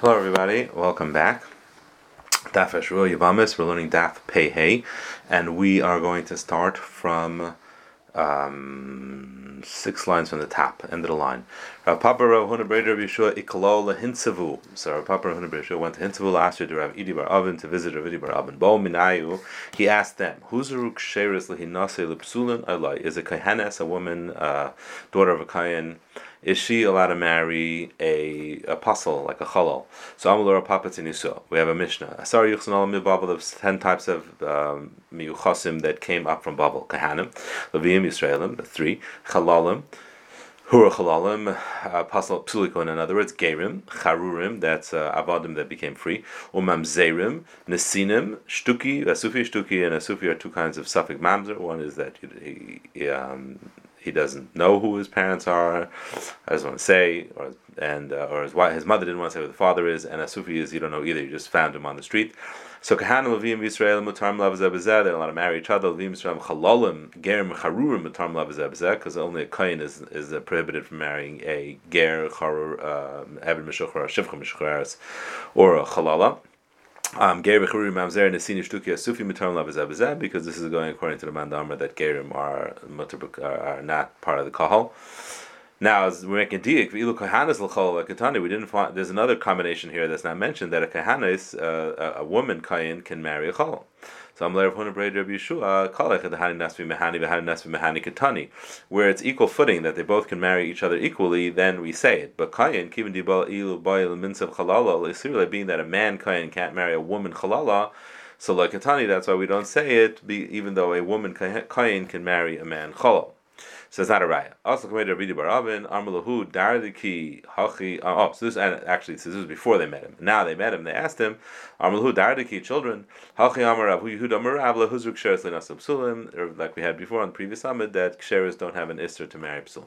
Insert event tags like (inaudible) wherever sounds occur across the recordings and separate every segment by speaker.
Speaker 1: Hello, everybody. Welcome back. Daf Eshruel Yavamis. We're learning Daf Pei and we are going to start from um, six lines from the top, end of the line. Rav Papa Rav Huna Breder Yeshua Ikalo Lehinsavu. So Rav Papa Rav Huna went to Hinsavu last year to Rav Idi Bar Avin to visit Rav Idi Bar Avin. Bo Minayu. He asked them, "Huzaruk Sheres Lehinase Lepsulin Alai? Is a Kahanes, a woman, uh, daughter of a Kayan?" Is she allowed to marry a apostle like a chalal? So Amalur Papatinuso. We have a Mishnah. Asar Yuchsan Al Babel. There's ten types of um, miyuchasim that came up from Babel. Kahanim, Leviim, Yisraelim, the three. Chalalim. Hura chalalim, apostle psulikon, in other words, gerim, charurim, that's uh, avadim that became free, umamzerim, nesinim, shtuki, asufi, shtuki, and asufi are two kinds of suffix mamzer. One is that he um, he doesn't know who his parents are. I just want to say, or and uh, or his wife, his mother didn't want to say who the father is, and a Sufi is you don't know either. You just found him on the street. So Kahana Levim Yisrael Mutar Lavazebazeh. They're allowed to marry each other. Levim Yisrael Chalalim Gerim Charurim Mutar Lavazebazeh because only a kohen is is uh, prohibited from marrying a ger charur Eved Meshuchar Shivcha Meshuchar or a Chalala. Um, because this is going according to the mandamar that gerim are, are not part of the kahal. Now, as we're making diik, v'ilu kahanas l'chol katani, we didn't find. There's another combination here that's not mentioned that a kahanis, uh, a, a woman kayin, can marry a chol. So I'm Rabbi Yeshua where it's equal footing that they both can marry each other equally. Then we say it. But Kayin Kivin Dibal Ilu Isirla being that a man Kayin can't marry a woman Chalala. So like Katani, that's why we don't say it, even though a woman Kayin can marry a man Chalal. So it's not a raya. Also, committed Rabbi Barabin, Armalahu, Dardiki, Hachi. Uh, oh, so this actually so this was before they met him. Now they met him. They asked him, Armalahu, Dardiki, children, Hachi Amarav, Yehuda Amarav, Lahuzruk Sheres Lenasab Psulim, or like we had before on the previous summit, that Sheres don't have an Isser to marry Psulim.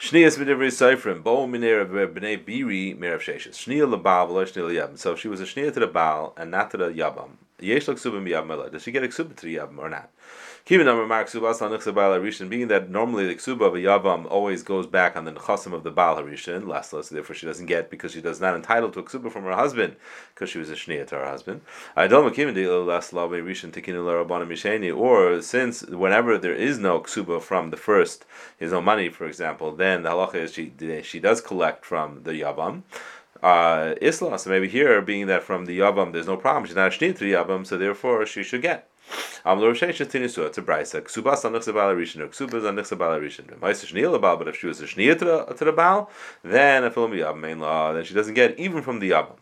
Speaker 1: Shnias b'divrei seifrim, bo minera b'nei biri merav sheshes. Shnia lebal v'lo shnia leyabim. So she was a shnia to the baal and not to the yabam. Yesh l'ksubim yabim Does she get a ksubim to the yabam or not? Being that normally the ksuba of a yavam always goes back on the nechasim of the baal harishin, lasla, so therefore she doesn't get because she does not entitled to a ksuba from her husband because she was a shnia to her husband. Or since whenever there is no ksuba from the first, his own money, for example, then the halacha is she she does collect from the yavam uh, Islam. So maybe here, being that from the Yavam there's no problem, she's not a to the Yavam, so therefore she should get. It's a brisa. Ksubas on nichsa bala rishon, ksubas on nichsa bala rishon. Ma'isa shniyah bal, but if she was a shniyah to the to bal, then a film yab main law, then she doesn't get even from the yabam.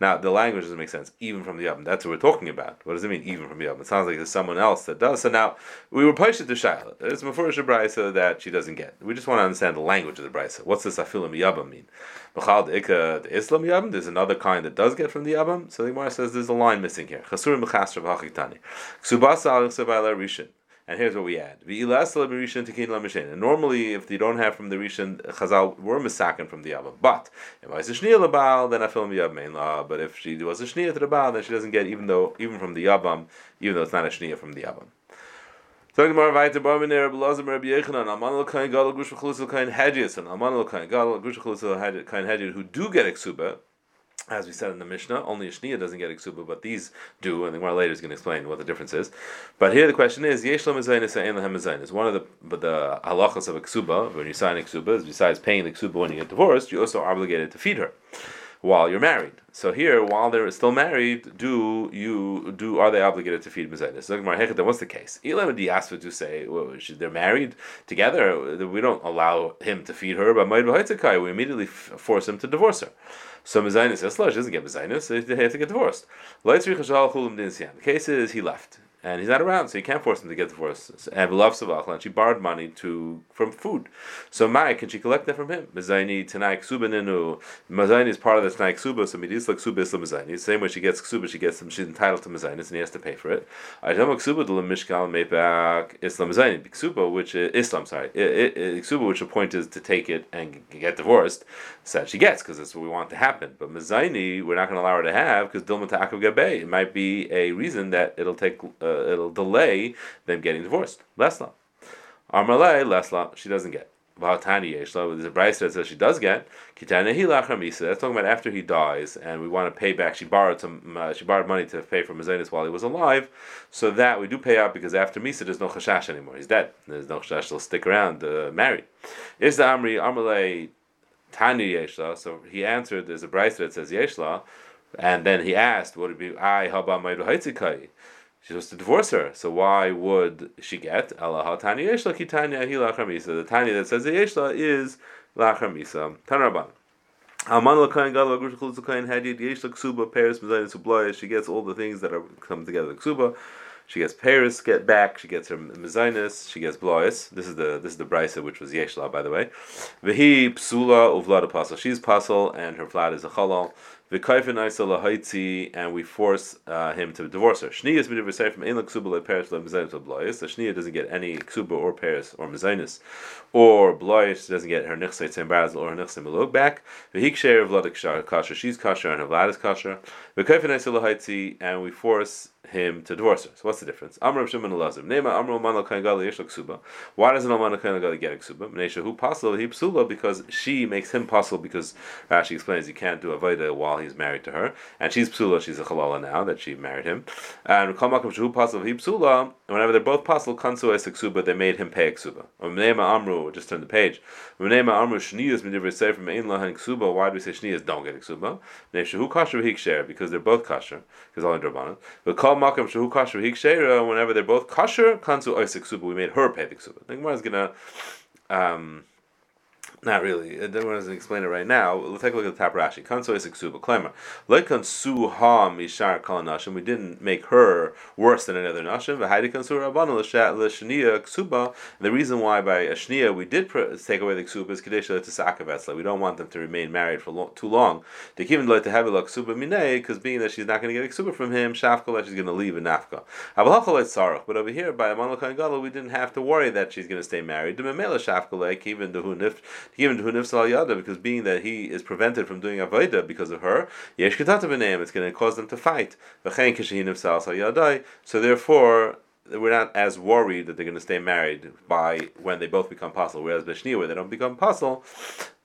Speaker 1: Now the language doesn't make sense. Even from the oven. That's what we're talking about. What does it mean? Even from the oven. It sounds like there's someone else that does. So now we were pushed to Shaila. It's Mefurish Brisa that she doesn't get. We just want to understand the language of the Brisa. What's this afilim yabam mean? the Islam yabam. There's another kind that does get from the yabam. So the Gemara says there's a line missing here. Chasurim b'chasra b'hachitani. Ksubasa al rishin. And here's what we add. And normally, if they don't have from the Rishon, Chazal were misakin from the Yavam. But if I was a Shnia Labal, then I film main law. But if she was a Shnia to the Baal, then she doesn't get even though even from the Yavam, even though it's not a Shnia from the Yavam. Talking more weiter Barmin Rabbi Lazar Rabbi Yechanan Aman Kain Gadol Gush V'Chalusel Kain Hedges and Aman Kain Gadol Gush V'Chalusel Kain Hedges who do get Eksuba as we said in the Mishnah, only a Shnia doesn't get Iksuba, but these do, and the Gemara later is going to explain what the difference is. But here the question is, Yesh Lam Is one of the but the halachas of Iksuba, when you sign Iksuba, is besides paying the Iksuba when you get divorced, you're also obligated to feed her while you're married. So here, while they're still married, do you do are they obligated to feed mezainis? So then what's the case? Elam to say well, they're married together. We don't allow him to feed her, but we immediately force him to divorce her. So mezainis esla she doesn't get mezainis; they have to get divorced. The case is he left and he's not around, so you can't force him to get divorced. And and she borrowed money to from food. So Mai, can she collect that from him? Mazaini Tanai Ksuba Ninu. Mazaini is part of the Tanai Ksuba, so Midis like Ksuba Islam Mazaini. Same way she gets Ksuba, she gets them, she's entitled to Mazainis and he has to pay for it. Ajama Ksuba Dula Mishkal Mepak Islam Mazaini. Ksuba, which is Islam, sorry. Ksuba, which the point is to take it and get divorced, said she gets, because that's what we want to happen. But Mazaini, we're not going to allow her to have, because Dilma Ta'akav Gabe. It might be a reason that it'll take. Uh, it'll delay them getting divorced. Lesla. Armalei, Lesla, she doesn't get. Vahatani Yeshla, there's a Bryce that says she does get. Kitana Hilach Ramisa. That's talking about after he dies, and we want to pay back. She borrowed some. Uh, she borrowed money to pay for Mazanis while he was alive, so that we do pay out because after Misa there's no chashash anymore. He's dead. There's no chashash. He'll stick around uh, married. Is the Amri Amalei Tani Yeshla? So he answered. There's a Bryce that says Yeshla, and then he asked, "Would it be I Haba Maidu Haitzikai?" She's supposed to divorce her. So why would she get Allah Tani Yeshla Kitanya Hila Chamisa? The Tani that says the Yeshla is La Chamisa. Tanraban. Paris. She gets all the things that are come together. Ksuba. She gets Paris, get back. She gets her mezainis. She gets blois. This is the this is the brisa which was yeshla by the way. Vehi psula uvlad apostle. She's apostle and her vlad is a chalal and we force uh, him to divorce her. Shnia is midiv from ein ksuba le peres le mezainis blois. The shnia doesn't get any ksuba or peres or mezainis, or blois doesn't get her nichsei tzembaraz or her nichsei melog back. Vehik sheir vlad kasher. She's kasher and her vlad is kasher. And we force him to divorce her. So what's the difference? Amr Shimon Elazar. Nema Amr Manal Kain Gali Yeshla Ksuba. Why doesn't Alman Kain Gali get a Ksuba? Mnesha who possible he psula because she makes him possible because Rashi explains he can't do avoda while he's married to her, and she's psula. She's a halala now that she married him. And Kamakum Shahu possible he psula. Whenever they're both possible, Kansu es Ksuba, they made him pay a Ksuba. Nema Amru just turn the page. Nema Amru Shniyas Midiver Sefer Mein Lahan Ksuba. Why do we say Shniyas don't get a Ksuba? Mnesha who kasher hikshare because they're both kasher because all in drabanan. But makam shehu kasher hiksheira whenever they're both kasher kansu oisik suba. We made her pay the suba. The Gemara is gonna. Um, not really. I don't want to explain it right now. Let's take a look at the top Rashi. Kanso is ksuba. Klemer. Ha mishar kal nashim. We didn't make her worse than another nashim. V'haidi kansu rabbanon l'shnia ksuba. The reason why by a shnia we did take away the ksuba is kadesha to We don't want them to remain married for too long. They even like to have a ksuba minei because being that she's not going to get ksuba from him, shafka she's going to leave in nafka. But over here by a manlakan we didn't have to worry that she's going to stay married. The memela shafka even the hunif given to Hunifsal Yada because being that he is prevented from doing Avodah because of her, Yesh it's going to cause them to fight. So therefore, we're not as worried that they're going to stay married by when they both become apostle. Whereas Beshnia, where they don't become apostle,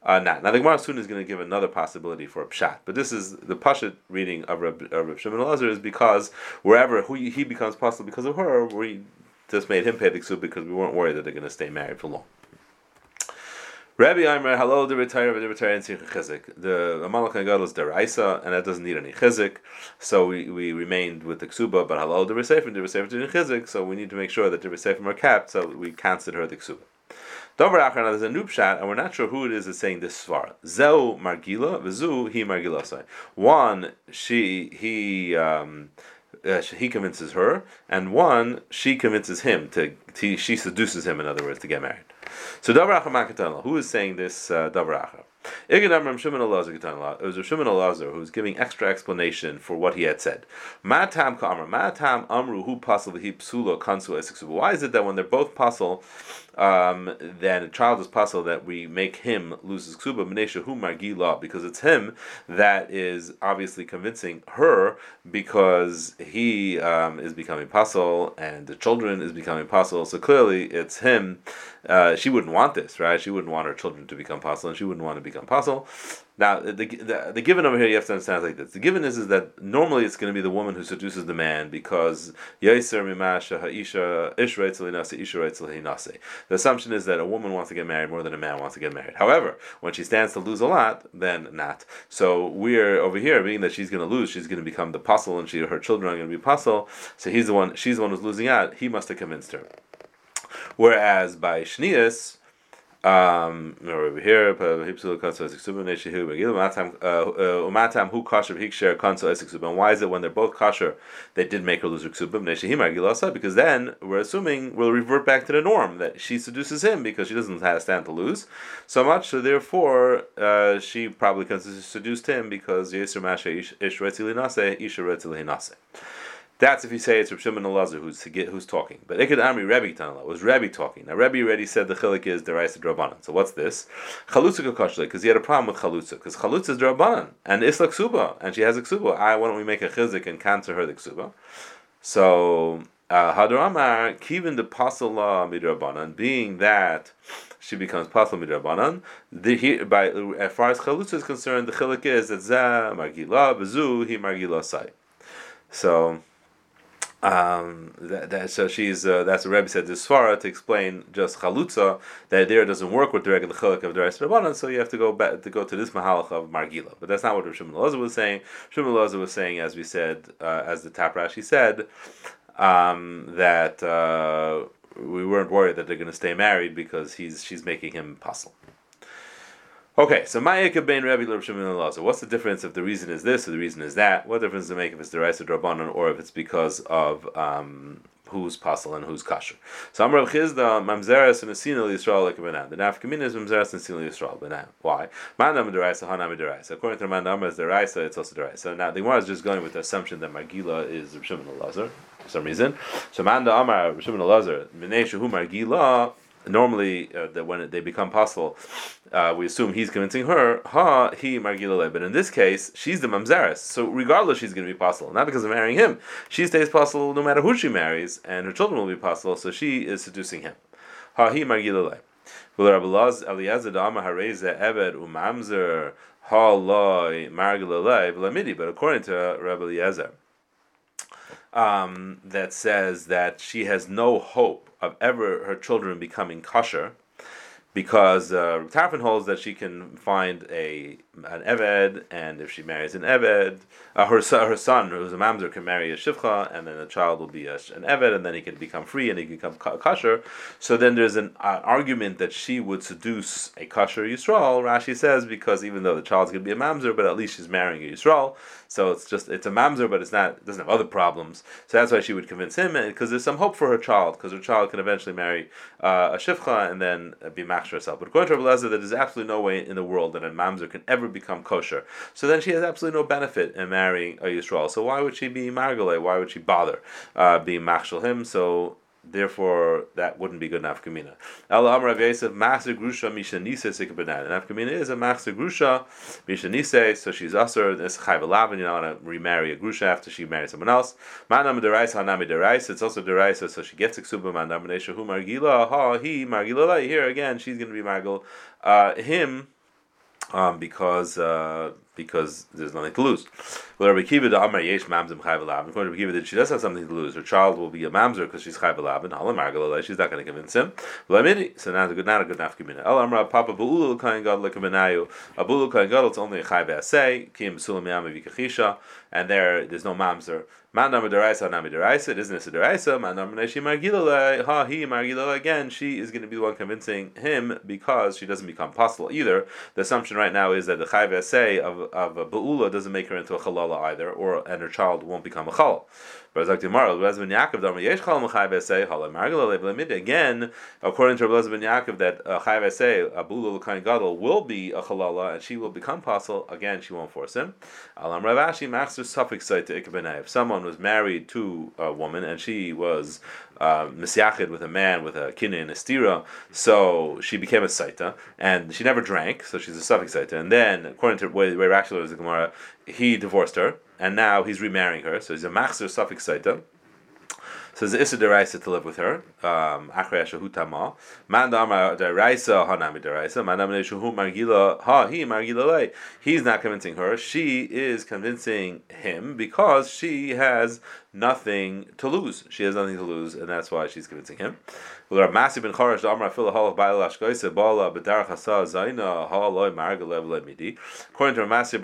Speaker 1: uh, not. Now the Gemara soon is going to give another possibility for a pshat, but this is the pashut reading of Reb, Reb Shimon Lazar is because wherever he, he becomes apostle because of her, we just made him pay the because we weren't worried that they're going to stay married for long. Rabbi Aimer, hello, the retire, the retire, and chizik. The Amalek Gadol is deraisa, and that doesn't need any chizik. So we, we remained with the ksuba, but hello, the resefer, the resefer didn't chizik. So we need to make sure that the resefer are kept. So we consider her the ksuba. Dover now there's a noob shot, and we're not sure who it is that's saying this svara. Zeu Margila, Vizu he Margila. One, she he. Um, uh, he convinces her, and one she convinces him to, to she seduces him. In other words, to get married. So Davracha Makatana, who is saying this uh, Davracha? It was Shimon Elazar who was giving extra explanation for what he had said. Matam Kamra, Matam Amru, who possibly he psula kansu Why is it that when they're both puzzle, um, then a child is possible that we make him lose his ksuba hu margila because it's him that is obviously convincing her because he um, is becoming pasul and the children is becoming pasul. So clearly, it's him. Uh, she wouldn't want this, right? She wouldn't want her children to become pasul, and she wouldn't want to become pasul. Now, the, the, the given over here you have to understand like this. The given is, is that normally it's going to be the woman who seduces the man because Yaiser Mimasha Ha'isha Isha The assumption is that a woman wants to get married more than a man wants to get married. However, when she stands to lose a lot, then not. So we're over here, being that she's going to lose, she's going to become the apostle, and she her children are going to be apostle. So he's the one, she's the one who's losing out. He must have convinced her. Whereas by Shnias, um, over here, umatam hu kasher hikshare kanso esik And why is it when they're both kasher, they did make her lose her ksubim? Because then we're assuming we'll revert back to the norm that she seduces him because she doesn't have a stand to lose so much. So therefore, uh, she probably seduced him because yisur masha ish retzili nase isha retzili nase. That's if you say it's Rav Shimon Elazar who's who's talking. But Ikad Amri Rebbe Tanala was Rebbe talking. Now Rebbe already said the chilik is the deraisa drabanan. So what's this? Chalutza kakashle because he had a problem with chalutza because chalutza is drabanan and isla ksuba and she has a ksuba. I why don't we make a chizik and cancel her the ksuba? So uh, Hadar Amar kivin the pasala midrabanan being that she becomes pasal midrabanan. The by as far as chalutza is concerned, the chilik is that za margila bezu he margila sai. So. Um, that, that, so she's uh, that's what Rebbe said this svara to explain just chalutza that there doesn't work with the regular chilik of the rest of Rabbanan, so you have to go back to go to this mahalach of margila. But that's not what Shimon Elazar was saying. Shimon Elazar was saying, as we said, uh, as the Tap Rashi said, um, that uh, we weren't worried that they're going to stay married because he's she's making him puzzle. Okay, so Ma'ika ben Rabbi Shimon So what's the difference if the reason is this or the reason is that? What difference does it make if it's the Raisa Drabanan or if it's because of um, who's pasul and who's kasher. So Amr Chizda Mamzeres and Asina Yisrael like Benan. The nafkamin is Mamzeres and Asina Yisrael Benan. Why? Mandam Deraisa Hanam Deraisa. According to Mandam as Deraisa, it's also Deraisa. So now the Gemara is just going with the assumption that Margila is Shimon Lazar for some reason. So Manda Amar Shimon Lazar Minei Shehu Margila normally uh, that when they become possible, uh, we assume he's convincing her, ha, he margilale. But in this case, she's the mamzeres. So regardless, she's going to be possible. Not because of marrying him. She stays possible no matter who she marries, and her children will be possible. So she is seducing him. Ha, he margilale. But according to Rabbi Eliezer, um, that says that she has no hope of ever her children becoming kosher, because uh, holds that she can find a an Eved, and if she marries an Eved, uh, her, her son, who's a Mamzer, can marry a Shivcha, and then the child will be a, an Eved, and then he can become free and he can become kosher. So then there's an uh, argument that she would seduce a kosher Yisrael, Rashi says, because even though the child's going to be a Mamzer, but at least she's marrying a Yisrael. So it's just, it's a Mamzer, but it's not, it doesn't have other problems. So that's why she would convince him, because there's some hope for her child, because her child can eventually marry uh, a Shivcha and then be Machshir herself. But according to Rabbi Lezer, there's absolutely no way in the world that a Mamzer can ever become kosher. So then she has absolutely no benefit in marrying a Yisrael. So why would she be Margale? Why would she bother uh, being Machshel him? So therefore that wouldn't be good enough kamina. El Amar Rav Yosef Master Grusha Mishanise Sikabanan. And Afkamina is a Master Grusha Mishanise, so she's usher. Chayv Lavin. You don't want to remarry a Grusha after she marries someone else. Manam Derais Hanami Derais. It's also Derais, so she gets a Ksuba Manam Hu Margila Ha He Margila. Here again, she's going to be Margil. Uh, him um, because uh, because there's nothing to lose. Well, Rabbi Kiva the Amar Yesh Mamzim Chayv According to Rabbi Kiva, that she does have something to lose. Her child will be a Mamzer because she's Chayv Alabin. Halam she's not going to convince him. So now, good, not a good nafkamina. El Amra Papa Bu'ulu Kain Gadol Lekabenayu. Abulu Kain Gadol. It's only a Chayv Asay. Kim Sulam Yami Vikachisha, and there there's no Mamzer. Man Namar Deraisa Nami Deraisa. It isn't a Deraisa. Man Namar Neshi Margilale. Ha he Margilale again. She is going to be the one convincing him because she doesn't become possible either. The assumption right now is that the Chayv Asay of of a Ba'ula doesn't make her into a Chalala either, or and her child won't become a Halal Again, according to Rabbi Yaakov, that uh, Chayv say Abula L'Kain Gadol will be a Chalala and she will become possible. Again, she won't force him. Alam Ravashi Master suffix If someone was married to a woman and she was uh, with a man with a kina and a stira, so she became a saita, and she never drank, so she's a suffix saita. And then, according to the way, way Rashi is the Gemara, he divorced her, and now he's remarrying her, so he's a machzer suffix saita. So there's Issa Deraisa to live with her. Um, Achrei Shahutama. Man Dama Deraisa Hanami Deraisa. Man Dama Shuhu Margila Ha He Margila Lei. He's not convincing her. She is convincing him because she has nothing to lose. She has nothing to lose, and that's why she's convincing him. According to Masi ben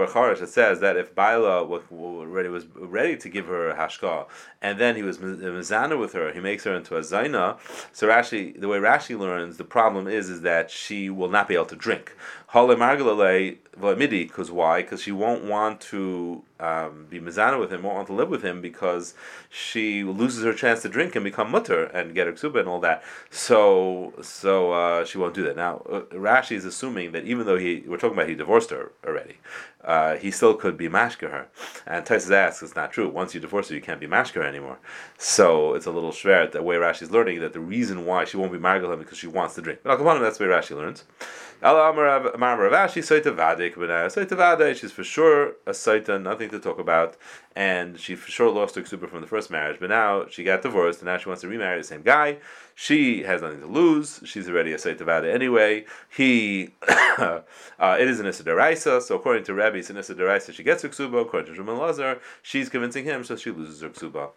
Speaker 1: Charash, it says that if Baila was ready to give her hashka, and then he was mizana uh, with her, he makes her into a zaina. So Rashi, the way Rashi learns, the problem is is that she will not be able to drink. V'lamidi, because why? Because she won't want to um, be mizana with him, won't want to live with him because she loses her chance to drink and become mutter and get her ksuba and all that. So, so uh, she won't do that. Now, uh, Rashi is assuming that even though he, we're talking about he divorced her already, uh, he still could be mashka her. And Taisus asks, it's not true. Once you divorce her, you can't be mashka anymore. So it's a little shver the way Rashi is learning that the reason why she won't be married to him because she wants to drink. But Al that's the way Rashi learns. She's for sure a Saita, nothing to talk about, and she for sure lost her ksuba from the first marriage, but now she got divorced, and now she wants to remarry the same guy. She has nothing to lose. She's already a it anyway. He, (coughs) uh, it is an issa so according to Rabbi, it's an issa She gets her ksuba. According to Shmuel Lazar, she's convincing him, so she loses her ksuba.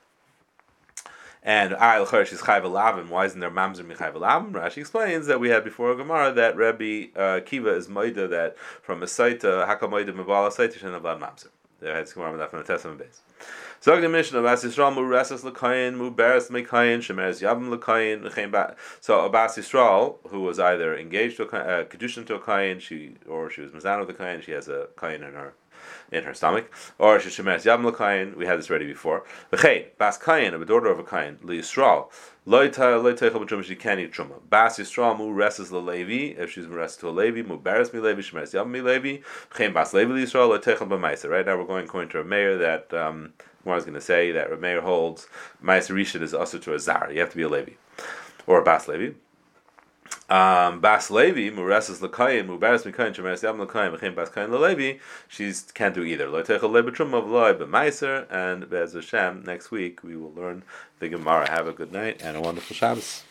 Speaker 1: And Ayel Cherish is Chayv Alavim. Why isn't there Mamzer Michayv Alavim? Rashi explains that we had before Gemara that Rabbi uh, Kiva is Moida that from a site, Hakam Moida Mabala site, Shen Avad Mamzer. There had Gemara that from the Testament base. So the Mishnah, Abbas Yisrael Muresas Lekayin, Muberes Mekayin, Shemeres Yabim Lekayin, So Abbas Yisrael, who was either engaged to a uh, Kedushin to a Kayin, she or she was Mazan with the Kayin, she has a Kayin in her in her stomach, or Sheshemes Yam Lakayin, we had this ready before. V'chein, Bas Kayin, a daughter of a Kayin, Li Yisrael, Loita Loiteichel B'Truma, she can't eat Truma. Bas Yisrael Mu Reses Levi, if she's Reses to a Levi, Mu Beres Mi Levi, Shemes Yam Mi Levi, V'chein Bas Levi Li Yisrael, Loiteichel B'Maisa. Right now we're going according to a mayor that, um, I was going to say that Rameir holds Maisa Rishon is also to a Zar. You have to be a Levi. Or a Bas Levi. Um, Bas Levi, Muresas Lakayim, Mubaras Mikayin, Shemeres Yam Lakayim, Mechim Bas Kayin Levi, she can't do either. Lo Techel Levi of Loi, but Meiser, and Bez Hashem, next week we will learn the Gemara. Have a good night and a wonderful Shabbos.